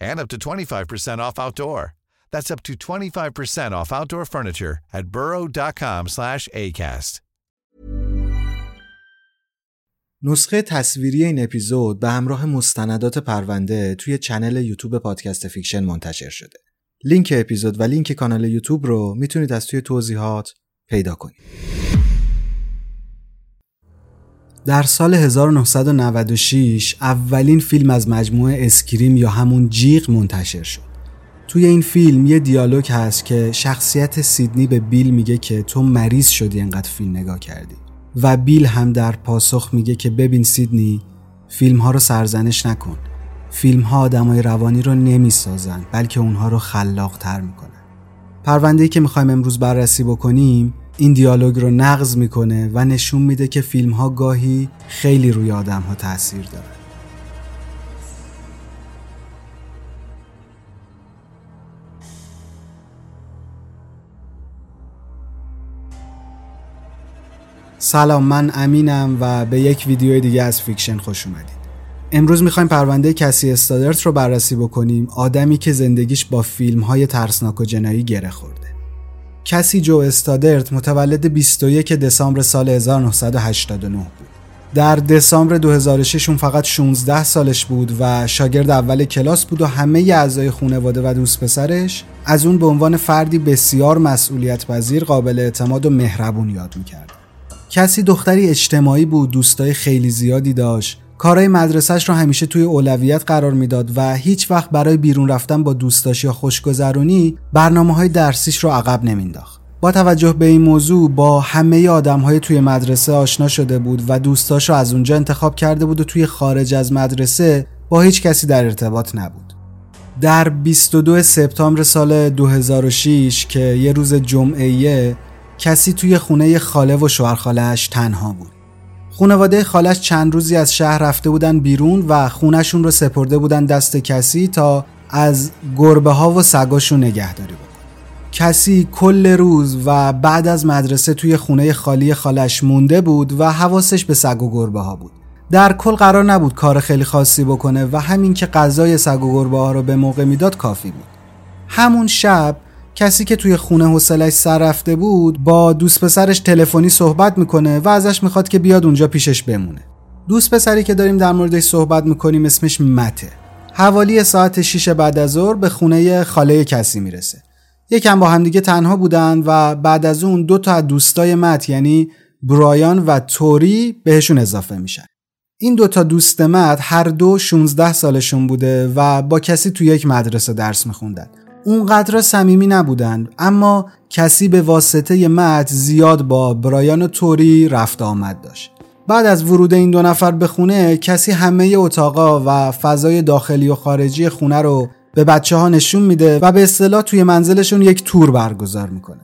and up to 25% off outdoor. That's up to 25% off outdoor furniture at burrow.com slash ACAST. نسخه تصویری این اپیزود به همراه مستندات پرونده توی چنل یوتیوب پادکست فیکشن منتشر شده. لینک اپیزود و لینک کانال یوتیوب رو می‌تونید از توی توضیحات پیدا کنید. در سال 1996 اولین فیلم از مجموعه Scream یا همون جیغ منتشر شد. توی این فیلم یه دیالوگ هست که شخصیت سیدنی به بیل میگه که تو مریض شدی انقدر فیلم نگاه کردی. و بیل هم در پاسخ میگه که ببین سیدنی فیلم ها رو سرزنش نکن. فیلم ها آدمای روانی رو نمی‌سازن بلکه اونها رو خلاق تر می‌کنن. پرونده که می‌خوایم امروز بررسی بکنیم این دیالوگ رو نقض می‌کنه و نشون میده که فیلم ها گاهی خیلی روی آدم ها تاثیر داره سلام من امینم و به یک ویدیو دیگه از فیکشن خوش اومدید. امروز می‌خوایم پرونده کسی استادرت رو بررسی بکنیم آدمی که زندگیش با فیلم های ترسناک و جنایی گره خورده. کسی جو استادرت متولد 21 دسامبر سال 1989 بود. در دسامبر 2006 اون فقط 16 سالش بود و شاگرد اول کلاس بود و همه اعضای خانواده و دوست پسرش از اون به عنوان فردی بسیار مسئولیت پذیر قابل اعتماد و مهربون یاد می‌کرد. کسی دختری اجتماعی بود دوستای خیلی زیادی داشت. کارهای مدرسهش رو همیشه توی اولویت قرار می‌داد و هیچ وقت برای بیرون رفتن با دوستاش یا خوشگذرونی برنامه های درسیش رو عقب نمینداخت. با توجه به این موضوع با همه آدم های توی مدرسه آشنا شده بود و دوستاش رو از اونجا انتخاب کرده بود و توی خارج از مدرسه با هیچ کسی در ارتباط نبود. در 22 سپتامبر سال 2006 که یه روز جمعه کسی توی خونه خاله و شوهرخالهش تنها بود. خونواده خالش چند روزی از شهر رفته بودن بیرون و خونشون رو سپرده بودن دست کسی تا از گربه ها و سگاشون نگهداری بکن کسی کل روز و بعد از مدرسه توی خونه خالی خالش مونده بود و حواسش به سگ و گربه ها بود. در کل قرار نبود کار خیلی خاصی بکنه و همین که غذای سگ و گربه ها رو به موقع می‌داد کافی بود. همون شب کسی که توی خونه حوصلش سر رفته بود با دوست پسرش تلفنی صحبت می‌کنه و ازش می‌خواد که بیاد اونجا پیشش بمونه. دوست پسری که داریم در موردش صحبت می‌کنیم اسمش مته. حوالی ساعت 6 بعد از ظهر به خونه خاله کسی می‌رسه. یکم با همدیگه تنها بودن و بعد از اون دو تا از دوستای مت یعنی برایان و توری بهشون اضافه میشن. این دوتا دوست مت هر دو 16 سالشون بوده و با کسی تو یک مدرسه درس میخوندن. اونقدر صمیمی نبودن اما کسی به واسطه مت زیاد با برایان و توری رفت آمد داشت. بعد از ورود این دو نفر به خونه کسی همه اتاقا و فضای داخلی و خارجی خونه رو به بچه ها نشون میده و به اصطلاح توی منزلشون یک تور برگزار می‌کنه.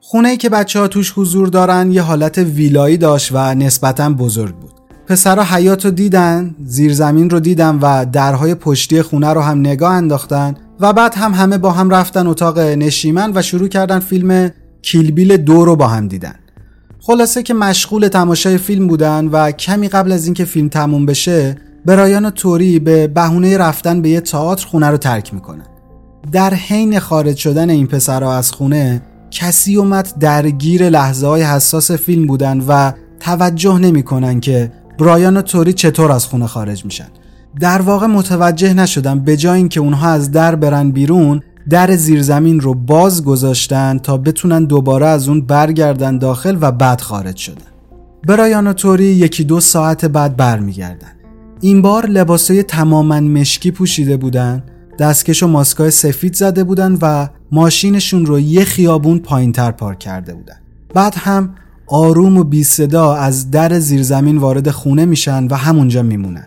خونه ای که بچه ها توش حضور دارن یه حالت ویلایی داشت و نسبتا بزرگ بود. پسرها حیات رو دیدن زیرزمین رو دیدن و درهای پشتی خونه رو هم نگاه انداختن و بعد هم همه با هم رفتن اتاق نشیمن و شروع کردن فیلم کیلبیل دو رو با هم دیدن. خلاصه که مشغول تماشای فیلم بودن و کمی قبل از اینکه فیلم تموم بشه برایان و توری به بهونه رفتن به یه تئاتر خونه رو ترک می‌کنن. در حین خارج شدن این پسرها از خونه کسی اومد درگیر لحظه های حساس فیلم بودن و توجه نمی‌کنن که برایان و توری چطور از خونه خارج میشن. در واقع متوجه نشدم به جای اینکه اونها از در برن بیرون در زیرزمین رو باز گذاشتن تا بتونن دوباره از اون برگردن داخل و بعد خارج شدن. برایان و توری یکی دو ساعت بعد برمیگردن. این بار لباسای تماما مشکی پوشیده بودن دستکش و ماسکای سفید زده بودن و ماشینشون رو یه خیابون پایینتر پارک کرده بودن. بعد هم آروم و بی صدا از در زیرزمین وارد خونه میشن و همونجا میمونن.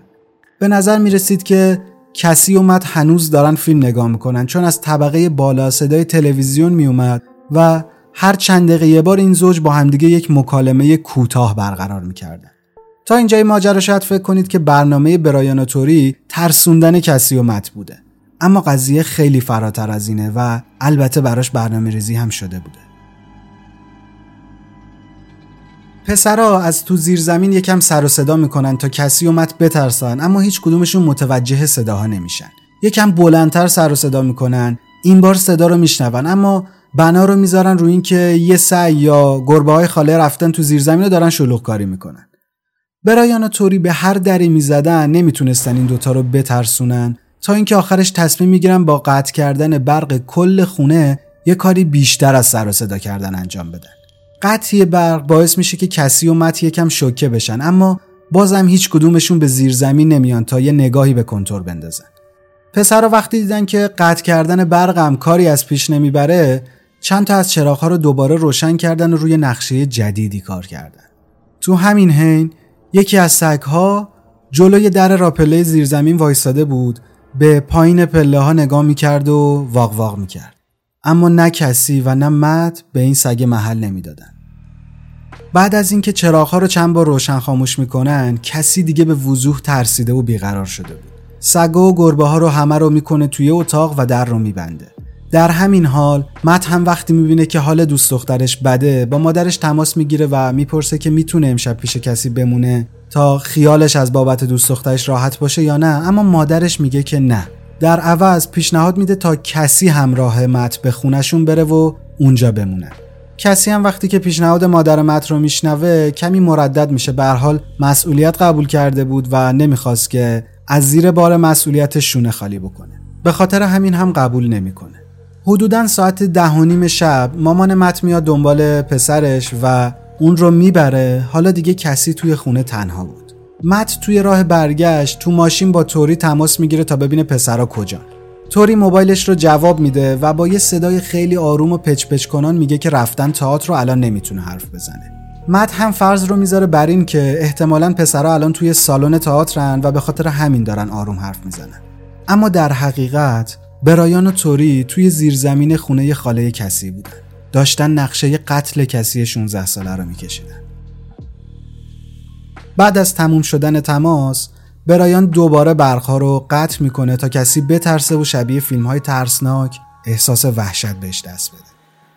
به نظر می‌رسید که کسی اومد هنوز دارن فیلم نگاه می‌کنن چون از طبقه بالا صدای تلویزیون میومد و هر چند دقیقه یه بار این زوج با همدیگه یک مکالمه کوتاه برقرار می‌کردن. تا اینجای ماجرا شاید فکر کنید که برنامه برایاناتوری ترسوندن کسی اومد بوده. اما قضیه خیلی فراتر از اینه و البته براش برنامه ریزی هم شده بوده. پسرا از تو زیر زمین یکم سر و صدا می‌کنن تا کسی اومد بترسن. اما هیچ کدومشون متوجه صداها نمیشن. یکم بلندتر سر و صدا می‌کنن این بار صدا رو میشنون. اما بنا رو می‌ذارن روی اینکه یه سعی یا گربه های خاله رفتن تو زیر زمین رو دارن شلوغ کاری می‌کنن. برایان و توری به هر دری می‌زدن نمی‌تونستن این دوتا رو بترسونن. تا اینکه آخرش تصمیم می‌گیرن با قطع کردن برق کل خونه یه کاری بیشتر از سر و صدا کردن انجام بدن. قطعی برق باعث میشه که کسی و مت یکم شوکه بشن. اما بازم هیچ کدومشون به زیر زمین نمیان تا یه نگاهی به کنتور بندازن. پسرا وقتی دیدن که قطع کردن برق هم کاری از پیش نمی‌بره چند تا از چراغها رو دوباره روشن کردن و روی نقشه جدیدی کار کردن. تو همین حین یکی از سگها جلوی در راپله زیرزمین وایستاده بود به پایین پله ها نگاه می‌کرد و واق واق می‌کرد. اما نه کسی و نه مد به این سگ محل نمی‌دادن. بعد از اینکه چراغها رو چند بار روشن خاموش می‌کنن کسی دیگه به وضوح ترسیده و بیقرار شده بود. سگا و گربه ها رو همه رو می‌کنه توی اتاق و در رو میبنده. در همین حال مت هم وقتی می‌بینه که حال دوست دخترش بده با مادرش تماس می‌گیره و می‌پرسه که می‌تونه امشب پیش کسی بمونه تا خیالش از بابت دوست دخترش راحت باشه یا نه. اما مادرش میگه که نه. در عوض پیشنهاد میده تا کسی همراه مت به خونشون بره و اونجا بمونه. کسی هم وقتی که پیشنهاد مادر مت رو میشنوه کمی مردد میشه. به حال مسئولیت قبول کرده بود و نمی‌خواست که از زیر بار مسئولیت شونه خالی بکنه. به خاطر همین هم قبول نمی‌کنه. حدودا ساعت ده و نیم شب مامان مت میاد دنبال پسرش و اون رو می‌بره. حالا دیگه کسی توی خونه تنها بود. مت توی راه برگشت تو ماشین با توری تماس می‌گیره تا ببینه پسرا کجا. توری موبایلش رو جواب میده و با یه صدای خیلی آروم و پچ پچ کنان میگه که رفتن تئاتر رو الان نمی‌تونه حرف بزنه. مت هم فرض رو می‌ذاره بر این که احتمالا پسرا الان توی سالن تئاترن و به خاطر همین دارن آروم حرف می‌زنن. اما در حقیقت برایان و توری توی زیرزمین خونه خاله کسی بودن. داشتن نقشه قتل کسی 16 ساله رو میکشیدن. بعد از تموم شدن تماس برایان دوباره برقها رو قطع می‌کنه تا کسی بترسه و شبیه فیلم های ترسناک احساس وحشت بهش دست بده.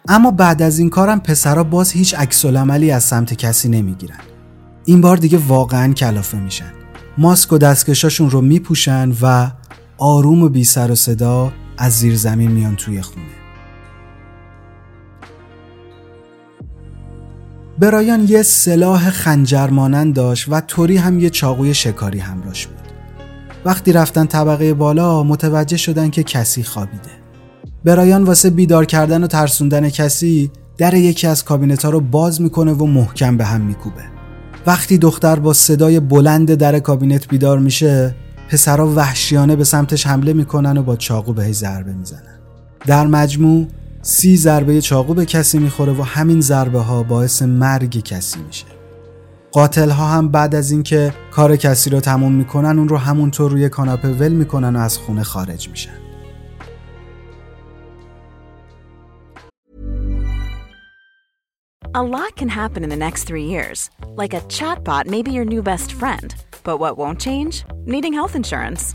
اما بعد از این کارم پسرا باز هیچ عکس عملی از سمت کسی نمی‌گیرن. این بار دیگه واقعا کلافه میشن. ماسک و دستکشاشون رو میپوشن و آروم و بی سر و صدا از زیر زمین میان توی خونه. برایان یه سلاح خنجر داشت و توری هم یه چاقوی شکاری همراش بود. وقتی رفتن طبقه بالا متوجه شدن که کسی خوابیده. برایان واسه بیدار کردن و ترسوندن کسی در یکی از کابینت ها رو باز می‌کنه و محکم به هم میکوبه. وقتی دختر با صدای بلند در کابینت بیدار میشه پسرها وحشیانه به سمتش حمله می‌کنن و با چاقو بهش ضربه می‌زنن. در مجموع سی ضربه چاقو به کسی می‌خوره و همین ضربه ها باعث مرگ کسی میشه قاتل ها هم بعد از اینکه کار کسی رو تموم می‌کنن اون رو همونطور روی کاناپه ول می‌کنن و از خونه خارج میشن A lot can happen in the next three years. Like a chatbot may be your new best friend. But what won't change? Needing health insurance.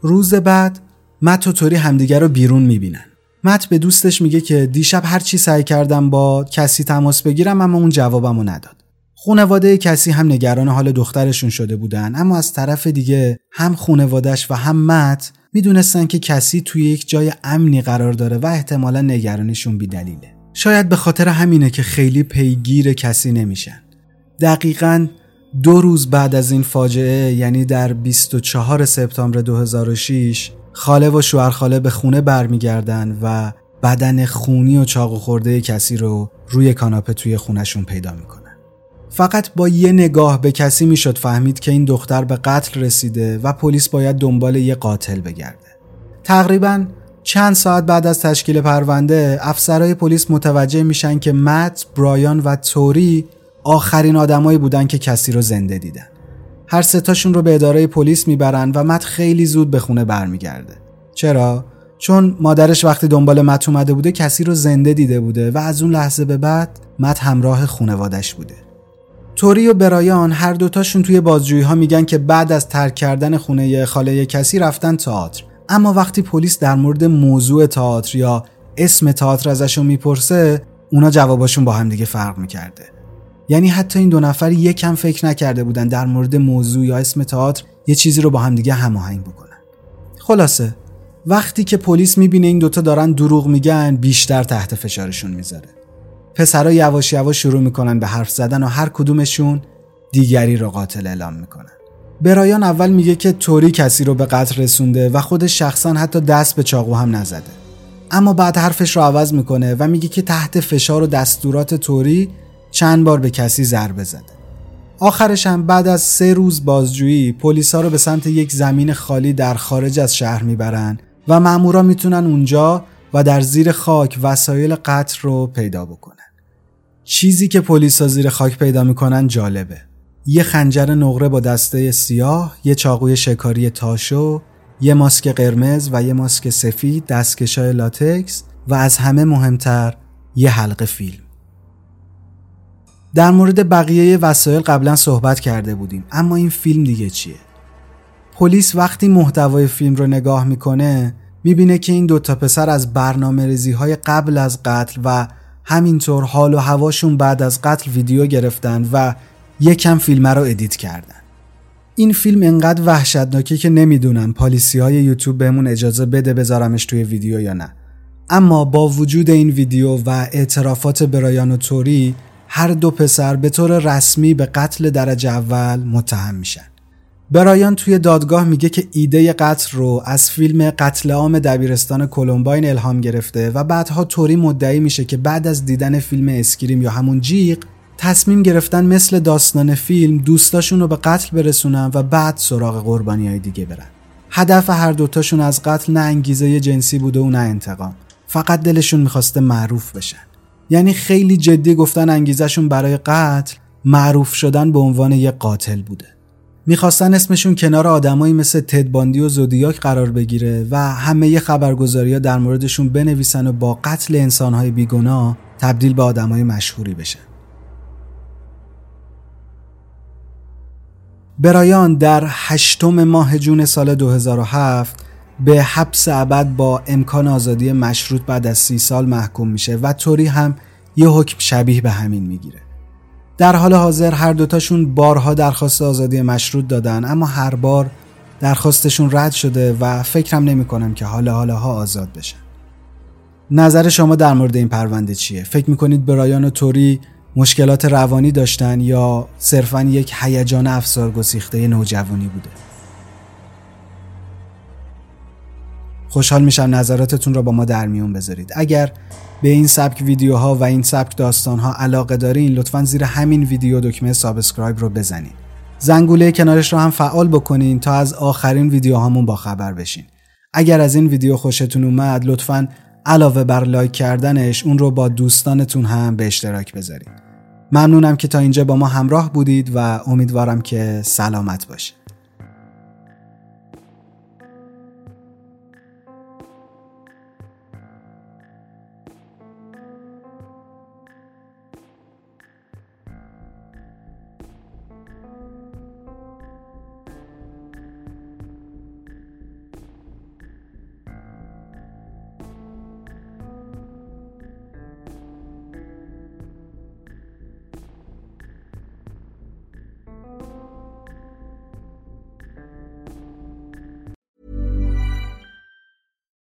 روز بعد مت و توری همدیگر رو بیرون می‌بینن. مت به دوستش میگه که دیشب هر چی سعی کردم با کسی تماس بگیرم اما اون جوابمو نداد. خونواده کسی هم نگران حال دخترشون شده بودن اما از طرف دیگه هم خونوادش و هم مت می‌دونستن که کسی توی یک جای امنی قرار داره و احتمالا نگرانشون بیدلیله. شاید به خاطر همینه که خیلی پیگیر کسی نمیشن. دقیقا دو روز بعد از این فاجعه یعنی در 24 سپتامبر 2006 خاله و شوهرخاله به خونه برمیگردن و بدن خونی و چاقو خورده کسی رو روی کاناپه توی خونشون پیدا می‌کنن. فقط با یه نگاه به کسی می‌شد فهمید که این دختر به قتل رسیده و پلیس باید دنبال یه قاتل بگرده. تقریبا چند ساعت بعد از تشکیل پرونده افسرهای پلیس متوجه میشن که مت، برایان و توری آخرین آدمایی بودن که کسی رو زنده دیدن. هر ستاشون رو به اداره پلیس می‌برن و مت خیلی زود به خونه برمیگرده. چرا؟ چون مادرش وقتی دنبال مت اومده بوده کسی رو زنده دیده بوده و از اون لحظه به بعد مت همراه خونوادش بوده. توری و برایان هر دوتاشون توی بازجویی ها میگن که بعد از ترک کردن خونه خاله کسی رفتن تئاتر اما وقتی پلیس در مورد موضوع تئاتر یا اسم تئاتر ازشون می‌پرسه اونا جواباشون با هم دیگه فرق می‌کرده یعنی حتی این دو نفر یکم فکر نکرده بودن در مورد موضوع یا اسم تئاتر یه چیزی رو با هم دیگه هماهنگ بکنن. خلاصه وقتی که پلیس می‌بینه این دوتا دارن دروغ میگن بیشتر تحت فشارشون می‌ذاره. پسرا یواش یواش شروع می‌کنن به حرف زدن و هر کدومشون دیگری رو قاتل اعلام می‌کنن. برایان اول میگه که توری کسی رو به قتل رسونده و خودش شخصا حتی دست به چاقو هم نزده. اما بعد حرفش رو عوض می‌کنه و میگه که تحت فشار و دستورات توری چند بار به کسی ضربه زده آخرش هم بعد از سه روز بازجویی پلیسا رو به سمت یک زمین خالی در خارج از شهر می‌برن و مامورا می‌تونن اونجا و در زیر خاک وسایل قتل رو پیدا بکنن. چیزی که پلیسا زیر خاک پیدا می‌کنن جالبه. یه خنجر نقره با دسته سیاه یه چاقوی شکاری تاشو یه ماسک قرمز و یه ماسک سفید دستکشای لاتکس و از همه مهمتر یه حلقه فیلم. در مورد بقیه وسایل قبلا صحبت کرده بودیم اما این فیلم دیگه چیه؟ پلیس وقتی محتوای فیلم رو نگاه می‌کنه می‌بینه که این دوتا پسر از برنامه ریزی های قبل از قتل و همینطور حال و هواشون بعد از قتل ویدیو گرفتن و یکم فیلم رو edit کردن. این فیلم انقدر وحشتناکه که نمی‌دونم policy های یوتیوب بهمون اجازه بده بذارمش توی ویدیو یا نه. اما با وجود این ویدیو و اعترافات برایان و توری هر دو پسر به طور رسمی به قتل درجه اول متهم میشن. برایان توی دادگاه میگه که ایده قتل رو از فیلم قتل عام دبیرستان کلمباین الهام گرفته و بعدها توری مدعی میشه که بعد از دیدن فیلم اسکریم یا همون جیغ تصمیم گرفتن مثل داستان فیلم دوستاشون رو به قتل برسونن و بعد سراغ قربانی های دیگه برن. هدف هر دوتاشون از قتل نه انگیزه جنسی بوده و نه انتقام. فقط دلشون می‌خواسته معروف بشن. یعنی خیلی جدی گفتن انگیزشون برای قتل معروف شدن به عنوان یک قاتل بوده. می‌خواستن اسمشون کنار آدمایی مثل تدباندی و زودیاک قرار بگیره و همه خبرگزاری ها در موردشون بنویسن و با قتل انسانهای بیگناه تبدیل به آدمای مشهوری بشن. برایان در هشتم ماه جون سال 2007 به حبس ابد با امکان آزادی مشروط بعد از سی سال محکوم میشه و توری هم یه حکم شبیه به همین می‌گیره. در حال حاضر هر دوتاشون بارها درخواست آزادی مشروط دادن اما هر بار درخواستشون رد شده و فکرم نمی کنم که حالا حالاها آزاد بشن. نظر شما در مورد این پرونده چیه؟ فکر می‌کنید برایان و توری مشکلات روانی داشتن یا صرفا یک هیجان افسار گسیخته نوجوانی بوده؟ خوشحال میشم نظراتتون رو با ما در میون بذارید. اگر به این سبک ویدیوها و این سبک داستانها علاقه دارین لطفا زیر همین ویدیو دکمه subscribe رو بزنید زنگوله کنارش رو هم فعال بکنین تا از آخرین ویدیوهامون با خبر بشین. اگر از این ویدیو خوشتون اومد لطفا علاوه بر لایک کردنش اون رو با دوستانتون هم به اشتراک بذارید ممنونم که تا اینجا با ما همراه بودید و امیدوارم که سلامت باشید.